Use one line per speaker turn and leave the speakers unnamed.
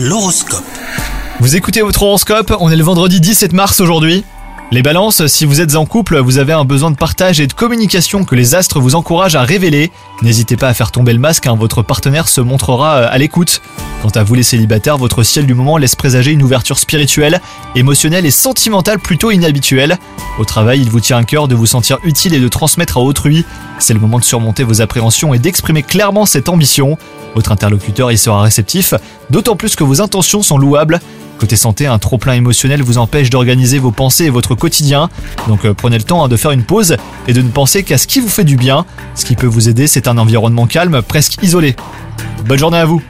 L'horoscope.
Vous écoutez votre horoscope, on est le vendredi 17 mars aujourd'hui. Les balances, si vous êtes en couple, vous avez un besoin de partage et de communication que les astres vous encouragent à révéler. N'hésitez pas à faire tomber le masque, hein, votre partenaire se montrera euh, à l'écoute. Quant à vous les célibataires, votre ciel du moment laisse présager une ouverture spirituelle, émotionnelle et sentimentale plutôt inhabituelle. Au travail, il vous tient à cœur de vous sentir utile et de transmettre à autrui. C'est le moment de surmonter vos appréhensions et d'exprimer clairement cette ambition. Votre interlocuteur y sera réceptif, d'autant plus que vos intentions sont louables. Côté santé, un trop-plein émotionnel vous empêche d'organiser vos pensées et votre quotidien. Donc euh, prenez le temps hein, de faire une pause et de ne penser qu'à ce qui vous fait du bien. Ce qui peut vous aider, c'est un environnement calme, presque isolé. Bonne journée à vous